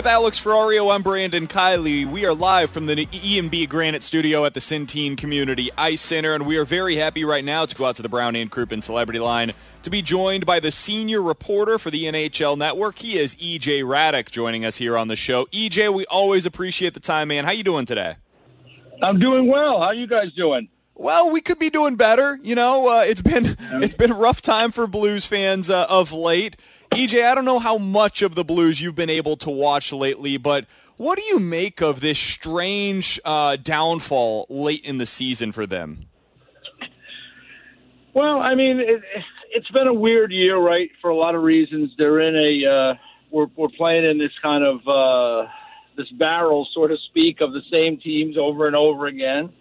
With Alex Ferrario, I'm Brandon Kiley. We are live from the E&B Granite Studio at the Centene Community Ice Center, and we are very happy right now to go out to the Brown and Crouppen Celebrity Line to be joined by the senior reporter for the NHL Network. He is EJ Hradek joining us here on the show. EJ, we always appreciate the time, man. How you doing today? I'm doing well. How you guys doing? Well, we could be doing better. You know, uh, it's been it's been a rough time for Blues fans uh, of late. EJ, I don't know how much of the Blues you've been able to watch lately, but what do you make of this strange uh, downfall late in the season for them? Well, I mean, it, has been a weird year, right? For a lot of reasons. They're in a uh, we're we're playing in this kind of uh, this barrel, so to speak, of the same teams over and over again.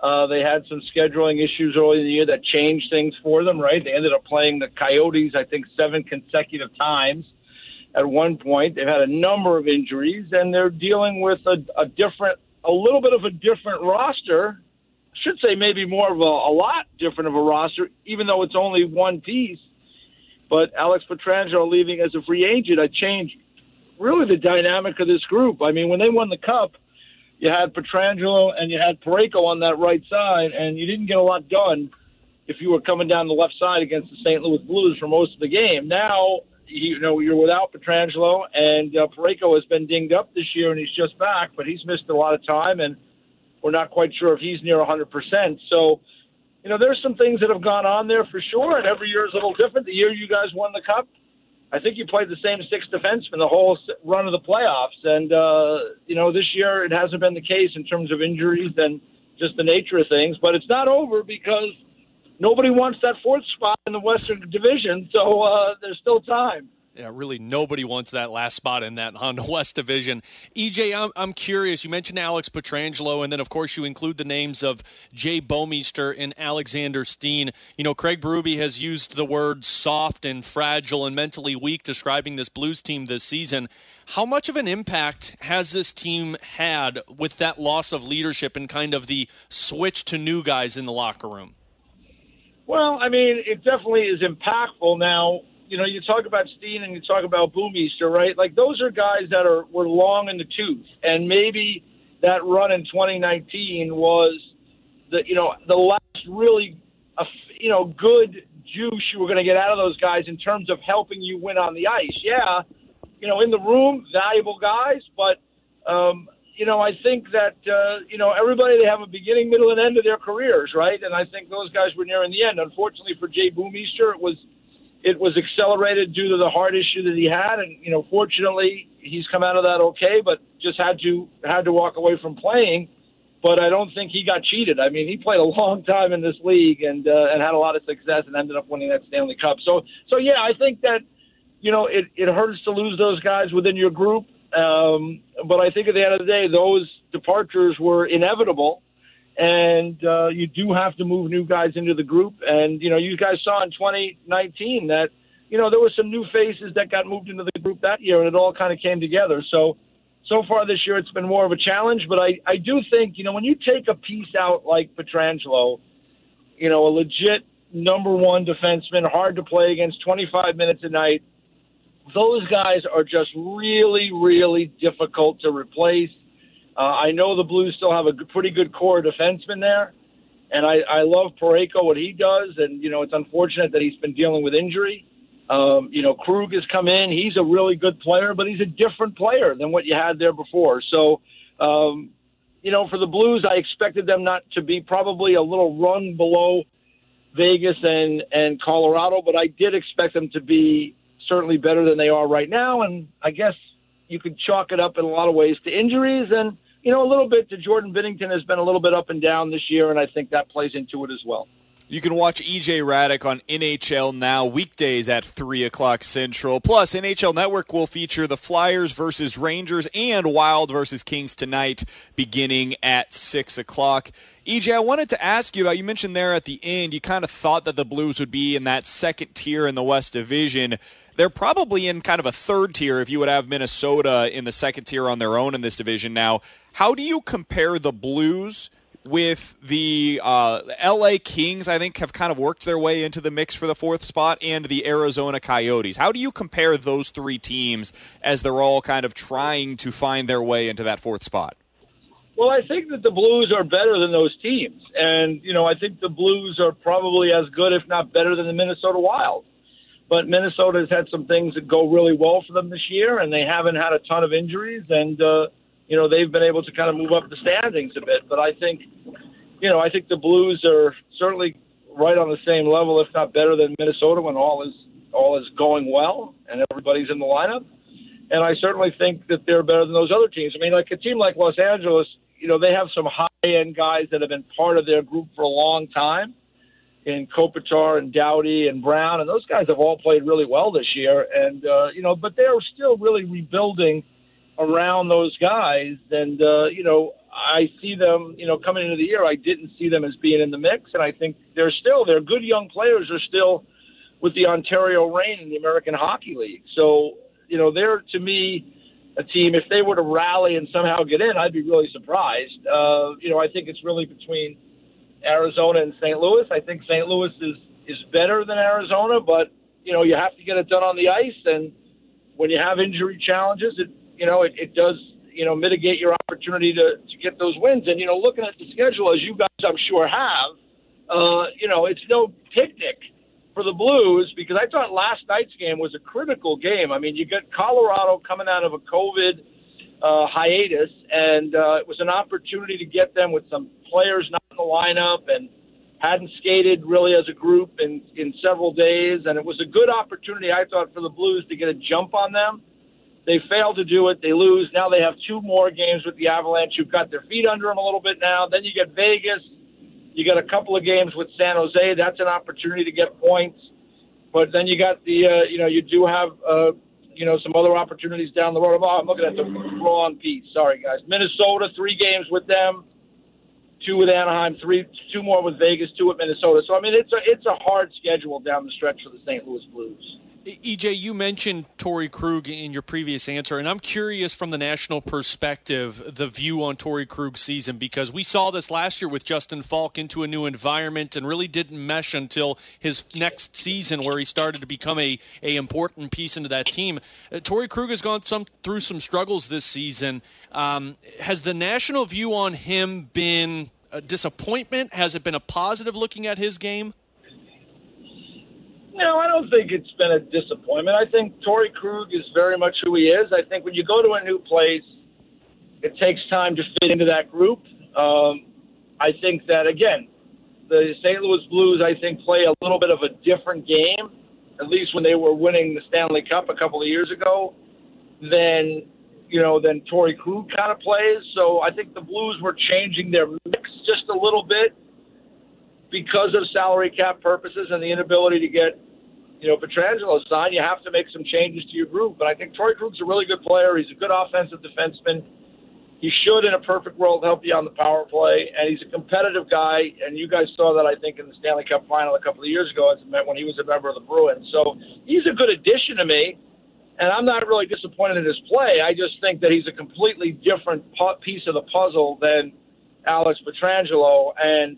Uh, they had some scheduling issues early in the year that changed things for them, right? They ended up playing the Coyotes, I think, seven consecutive times at one point. They've had a number of injuries, and they're dealing with a, a different, a little bit of a different roster. I should say maybe more of a, a lot different of a roster, even though it's only one piece. But Alex Pietrangelo leaving as a free agent, I changed really the dynamic of this group. I mean, when they won the Cup – you had Pietrangelo and you had Parayko on that right side, and you didn't get a lot done if you were coming down the left side against the St. Louis Blues for most of the game. Now, you know, you're without Pietrangelo, and uh, Parayko has been dinged up this year, and he's just back, but he's missed a lot of time, and we're not quite sure if he's near 100%. So, you know, there's some things that have gone on there for sure, and every year is a little different. The year you guys won the Cup, I think you played the same six defensemen the whole run of the playoffs, and uh, you know this year it hasn't been the case in terms of injuries and just the nature of things. But it's not over because nobody wants that fourth spot in the Western Division, so uh, there's still time. Yeah, really, nobody wants that last spot in that Honda West division. EJ, I'm, I'm curious. You mentioned Alex Pietrangelo, and then, of course, you include the names of Jay Bouwmeester and Alexander Steen. You know, Craig Berube has used the word soft and fragile and mentally weak describing this Blues team this season. How much of an impact has this team had with that loss of leadership and kind of the switch to new guys in the locker room? Well, I mean, it definitely is impactful. Now, you know, you talk about Steen and you talk about Bouwmeester, right? Like those are guys that are were long in the tooth, and maybe that run in 2019 was the you know the last really you know good juice you were going to get out of those guys in terms of helping you win on the ice. Yeah, you know, in the room, valuable guys, but um, you know, I think that uh, you know everybody they have a beginning, middle, and end of their careers, right? And I think those guys were nearing the end. Unfortunately for Jay Bouwmeester, it was it was accelerated due to the heart issue that he had, and you know, fortunately, he's come out of that okay, but just had to had to walk away from playing. But I don't think he got cheated. I mean, he played a long time in this league and uh, and had a lot of success and ended up winning that Stanley Cup. So so yeah, I think that you know it it hurts to lose those guys within your group. Um, but I think at the end of the day, those departures were inevitable and uh, you do have to move new guys into the group. And you know, you guys saw in 2019 that you know there were some new faces that got moved into the group that year, and it all kind of came together. So so far this year, it's been more of a challenge. But I I do think you know when you take a piece out like Pietrangelo, you know, a legit number one defenseman, hard to play against, 25 minutes a night. Those guys are just really, really difficult to replace uh, I know the Blues still have a pretty good core defenseman there, and I, I love Parayko what he does, and you know it's unfortunate that he's been dealing with injury. Um, you know, Krug has come in; he's a really good player, but he's a different player than what you had there before. So, um, you know, for the Blues, I expected them not to be probably a little run below Vegas and and Colorado, but I did expect them to be certainly better than they are right now. And I guess you could chalk it up in a lot of ways to injuries and you know a little bit to Jordan Binnington has been a little bit up and down this year, and I think that plays into it as well. You can watch EJ Hradek on NHL Now weekdays at 3 o'clock Central. Plus, NHL Network will feature the Flyers versus Rangers and Wild versus Kings tonight beginning at 6 o'clock. EJ, I wanted to ask you about, you mentioned there at the end, you kind of thought that the Blues would be in that second tier in the West Division. They're probably in kind of a third tier if you would have Minnesota in the second tier on their own in this division now. How do you compare the Blues – with the uh, LA Kings, I think, have kind of worked their way into the mix for the fourth spot, and the Arizona Coyotes. How do you compare those three teams as they're all kind of trying to find their way into that fourth spot? Well, I think that the Blues are better than those teams. And, you know, I think the Blues are probably as good, if not better, than the Minnesota Wild. But Minnesota has had some things that go really well for them this year, and they haven't had a ton of injuries. And, uh, you know, they've been able to kind of move up the standings a bit. But I think, you know, I think the Blues are certainly right on the same level, if not better than Minnesota when all is all is going well and everybody's in the lineup. And I certainly think that they're better than those other teams. I mean, like a team like Los Angeles, you know, they have some high end guys that have been part of their group for a long time in Kopitar and Doughty and Brown, and those guys have all played really well this year. And uh, you know, but they're still really rebuilding around those guys. And, uh, you know, I see them, you know, coming into the year, I didn't see them as being in the mix. And I think they're still, they're good young players, are still with the Ontario Reign in the American Hockey League. So, you know, they're, to me, a team, if they were to rally and somehow get in, I'd be really surprised. Uh, you know, I think it's really between Arizona and St. Louis. I think St. Louis is, is better than Arizona, but, you know, you have to get it done on the ice. And when you have injury challenges, it, you know, it, it does, you know, mitigate your opportunity to, to get those wins. And, you know, looking at the schedule, as you guys, I'm sure, have, uh, you know, it's no picnic for the Blues because I thought last night's game was a critical game. I mean, you got Colorado coming out of a COVID uh, hiatus, and uh, it was an opportunity to get them with some players not in the lineup and hadn't skated really as a group in, in several days. And it was a good opportunity, I thought, for the Blues to get a jump on them they failed to do it. They lose. Now they have two more games with the Avalanche who've got their feet under them a little bit now. Then you get Vegas. You got a couple of games with San Jose. That's an opportunity to get points. But then you got the, uh, you know, you do have, uh, you know, some other opportunities down the road. Oh, I'm looking at the wrong piece. Sorry, guys. Minnesota, three games with them, two with Anaheim, three, two more with Vegas, two with Minnesota. So I mean, it's a it's a hard schedule down the stretch for the St. Louis Blues. EJ, you mentioned Torey Krug in your previous answer, and I'm curious from the national perspective the view on Torey Krug's season because we saw this last year with Justin Faulk into a new environment and really didn't mesh until his next season where he started to become a, a important piece into that team. Uh, Torey Krug has gone some through some struggles this season. Um, has the national view on him been a disappointment? Has it been a positive looking at his game? No, I don't think it's been a disappointment. I think Torey Krug is very much who he is. I think when you go to a new place, it takes time to fit into that group. Um, I think that, again, the St. Louis Blues, I think, play a little bit of a different game, at least when they were winning the Stanley Cup a couple of years ago, than, you know, than Torey Krug kind of plays. So I think the Blues were changing their mix a little bit because of salary cap purposes and the inability to get, you know, Pietrangelo signed, you have to make some changes to your group. But I think Torey Krug's a really good player. He's a good offensive defenseman. He should, in a perfect world, help you on the power play, and he's a competitive guy. And you guys saw that, I think, in the Stanley Cup final a couple of years ago when he was a member of the Bruins. So he's a good addition to me, and I'm not really disappointed in his play. I just think that he's a completely different piece of the puzzle than Alex Pietrangelo, and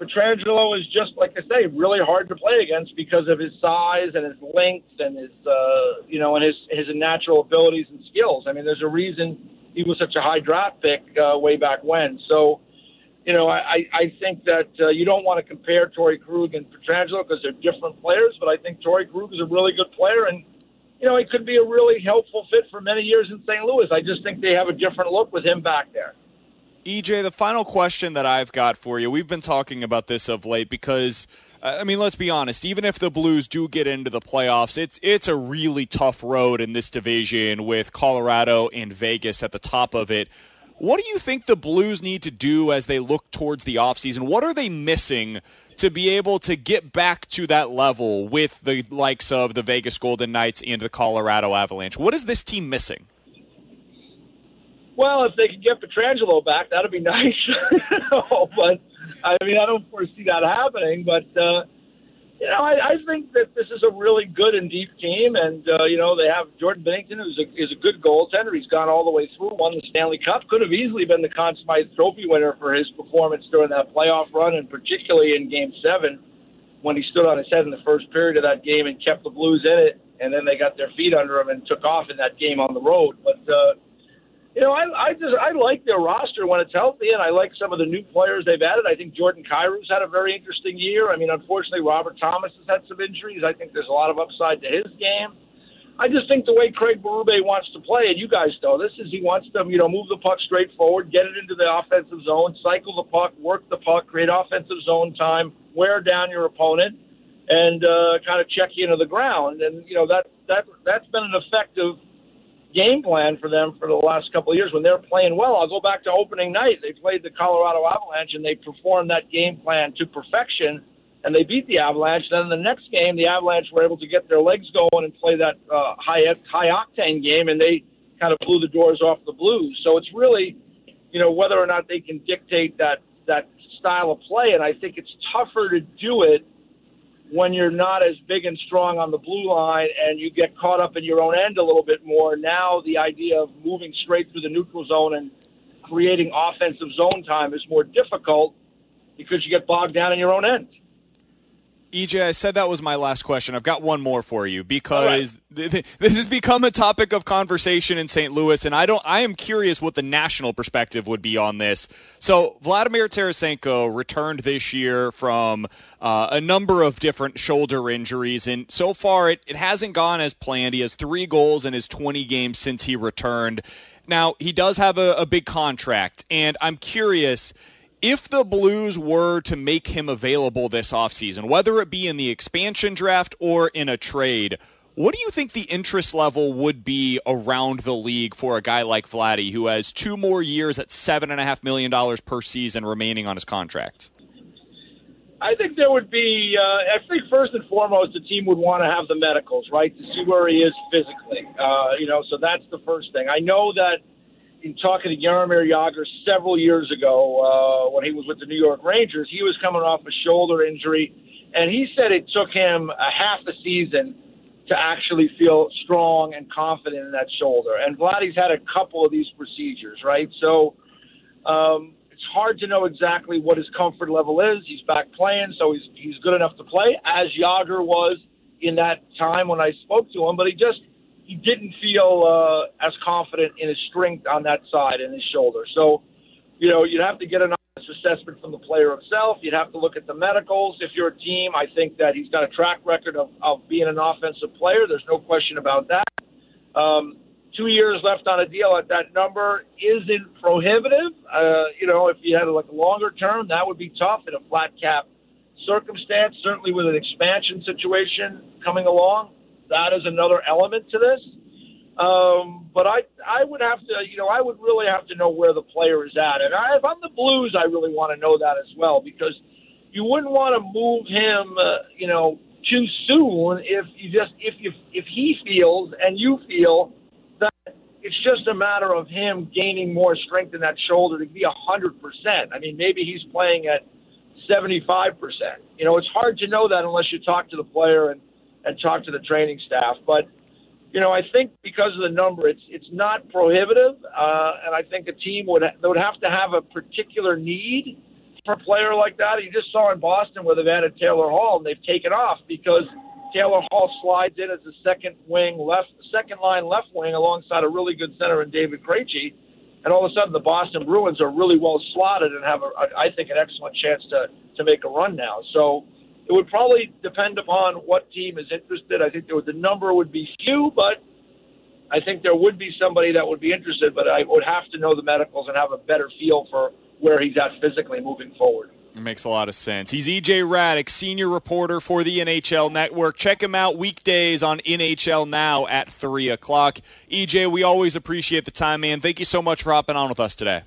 Pietrangelo is just like I say, really hard to play against because of his size and his length and his uh, you know and his his natural abilities and skills. I mean, there's a reason he was such a high draft pick uh, way back when. So, you know, I, I think that uh, you don't want to compare Torey Krug and Pietrangelo because they're different players, but I think Torey Krug is a really good player, and you know, he could be a really helpful fit for many years in St. Louis. I just think they have a different look with him back there. EJ, the final question that I've got for you, we've been talking about this of late because. I mean, let's be honest. Even if the Blues do get into the playoffs, it's it's a really tough road in this division with Colorado and Vegas at the top of it. What do you think the Blues need to do as they look towards the offseason? What are they missing to be able to get back to that level with the likes of the Vegas Golden Knights and the Colorado Avalanche? What is this team missing? Well, if they could get Pietrangelo back, that'd be nice. but I mean, I don't foresee that happening. But uh, you know, I, I think that this is a really good and deep team, and uh, you know they have Jordan Binnington, who's a, is a good goaltender. He's gone all the way through, won the Stanley Cup, could have easily been the Conn Smythe Trophy winner for his performance during that playoff run, and particularly in Game Seven when he stood on his head in the first period of that game and kept the Blues in it, and then they got their feet under him and took off in that game on the road. But uh, you know, I, I just I like their roster when it's healthy, and I like some of the new players they've added. I think Jordan Kyrou's had a very interesting year. I mean, unfortunately, Robert Thomas has had some injuries. I think there's a lot of upside to his game. I just think the way Craig Berube wants to play, and you guys know this, is he wants to, you know, move the puck straight forward, get it into the offensive zone, cycle the puck, work the puck, create offensive zone time, wear down your opponent, and uh, kind of check you into the ground. And you know that that that's been an effective game plan for them for the last couple of years when they're playing well. I'll go back to opening night. They played the Colorado Avalanche and they performed that game plan to perfection and they beat the Avalanche. Then the next game, the Avalanche were able to get their legs going and play that uh, high high octane game, and they kind of blew the doors off the Blues. So it's really, you know, whether or not they can dictate that that style of play, and I think it's tougher to do it when you're not as big and strong on the blue line and you get caught up in your own end a little bit more. Now the idea of moving straight through the neutral zone and creating offensive zone time is more difficult because you get bogged down in your own end. EJ, I said that was my last question. I've got one more for you because right. th- this has become a topic of conversation in St. Louis, and I don't. I am curious what the national perspective would be on this. So, Vladimir Tarasenko returned this year from uh, a number of different shoulder injuries, and so far it, it hasn't gone as planned. He has three goals in his 20 games since he returned. Now he does have a, a big contract, and I'm curious if the Blues were to make him available this offseason, whether it be in the expansion draft or in a trade, what do you think the interest level would be around the league for a guy like Vladdy, who has two more years at $7.5 million per season remaining on his contract? I think there would be, uh, I think first and foremost, the team would want to have the medicals, right, to see where he is physically. Uh, you know, so that's the first thing. I know that in talking to Jaromir Jagr several years ago uh, when he was with the New York Rangers, he was coming off a shoulder injury, and he said it took him a half a season to actually feel strong and confident in that shoulder. And Vladdy's had a couple of these procedures, right? So um, it's hard to know exactly what his comfort level is. He's back playing, so he's he's good enough to play, as Yager was in that time when I spoke to him. But he just he didn't feel uh, as confident in his strength on that side in his shoulder. So, you know, you'd have to get an honest assessment from the player himself. You'd have to look at the medicals. If you're a team, I think that he's got a track record of, of being an offensive player. There's no question about that. Um, two years left on a deal at that number isn't prohibitive. Uh, you know, if you had like a longer term, that would be tough in a flat cap circumstance. Certainly with an expansion situation coming along, that is another element to this. Um, but I, I would have to, you know, I would really have to know where the player is at. And I, if I'm the Blues, I really want to know that as well because you wouldn't want to move him, uh, you know, too soon if you just if if if he feels and you feel that it's just a matter of him gaining more strength in that shoulder to be a hundred percent. I mean, maybe he's playing at seventy five percent. You know, it's hard to know that unless you talk to the player and and talk to the training staff. But you know, I think because of the number, it's it's not prohibitive, uh, and I think a team would ha- would have to have a particular need for a player like that. You just saw in Boston where they've added Taylor Hall and they've taken off because Taylor Hall slides in as a second wing left, second line left wing alongside a really good center in David Krejci, and all of a sudden the Boston Bruins are really well slotted and have, a, I think, an excellent chance to to make a run now. So it would probably depend upon what team is interested. I think there would, the number would be few, but I think there would be somebody that would be interested. But I would have to know the medicals and have a better feel for where he's at physically moving forward. It makes a lot of sense. He's EJ Hradek, senior reporter for the NHL Network. Check him out weekdays on NHL Now at 3 o'clock. EJ, we always appreciate the time, man. Thank you so much for hopping on with us today.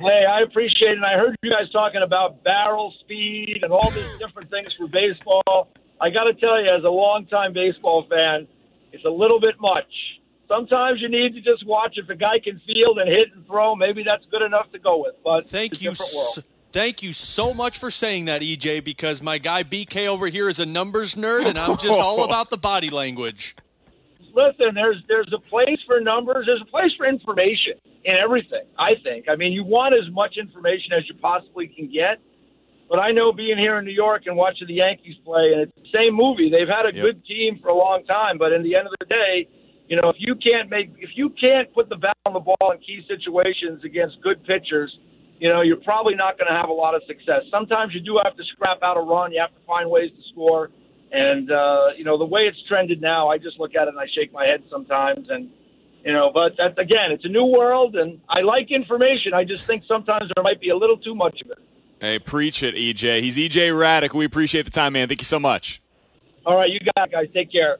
Hey, I appreciate it. And I heard you guys talking about barrel speed and all these different things for baseball. I got to tell you, as a longtime baseball fan, it's a little bit much. Sometimes you need to just watch if a guy can field and hit and throw. Maybe that's good enough to go with. But thank you. So, thank you so much for saying that, EJ. Because my guy BK over here is a numbers nerd, and I'm just all about the body language. Listen, there's there's a place for numbers. There's a place for information in everything. I think. I mean, you want as much information as you possibly can get. But I know being here in New York and watching the Yankees play, and it's the same movie. They've had a yep. good team for a long time, but in the end of the day you know, if you can't make, if you can't put the bat on the ball in key situations against good pitchers, you know, you're probably not going to have a lot of success. Sometimes you do have to scrap out a run. You have to find ways to score. And, uh, you know, the way it's trended now, I just look at it and I shake my head sometimes. And, you know, but that, again, it's a new world and I like information. I just think sometimes there might be a little too much of it. Hey, preach it, EJ. He's EJ Hradek. We appreciate the time, man. Thank you so much. All right, you got it, guys. Take care.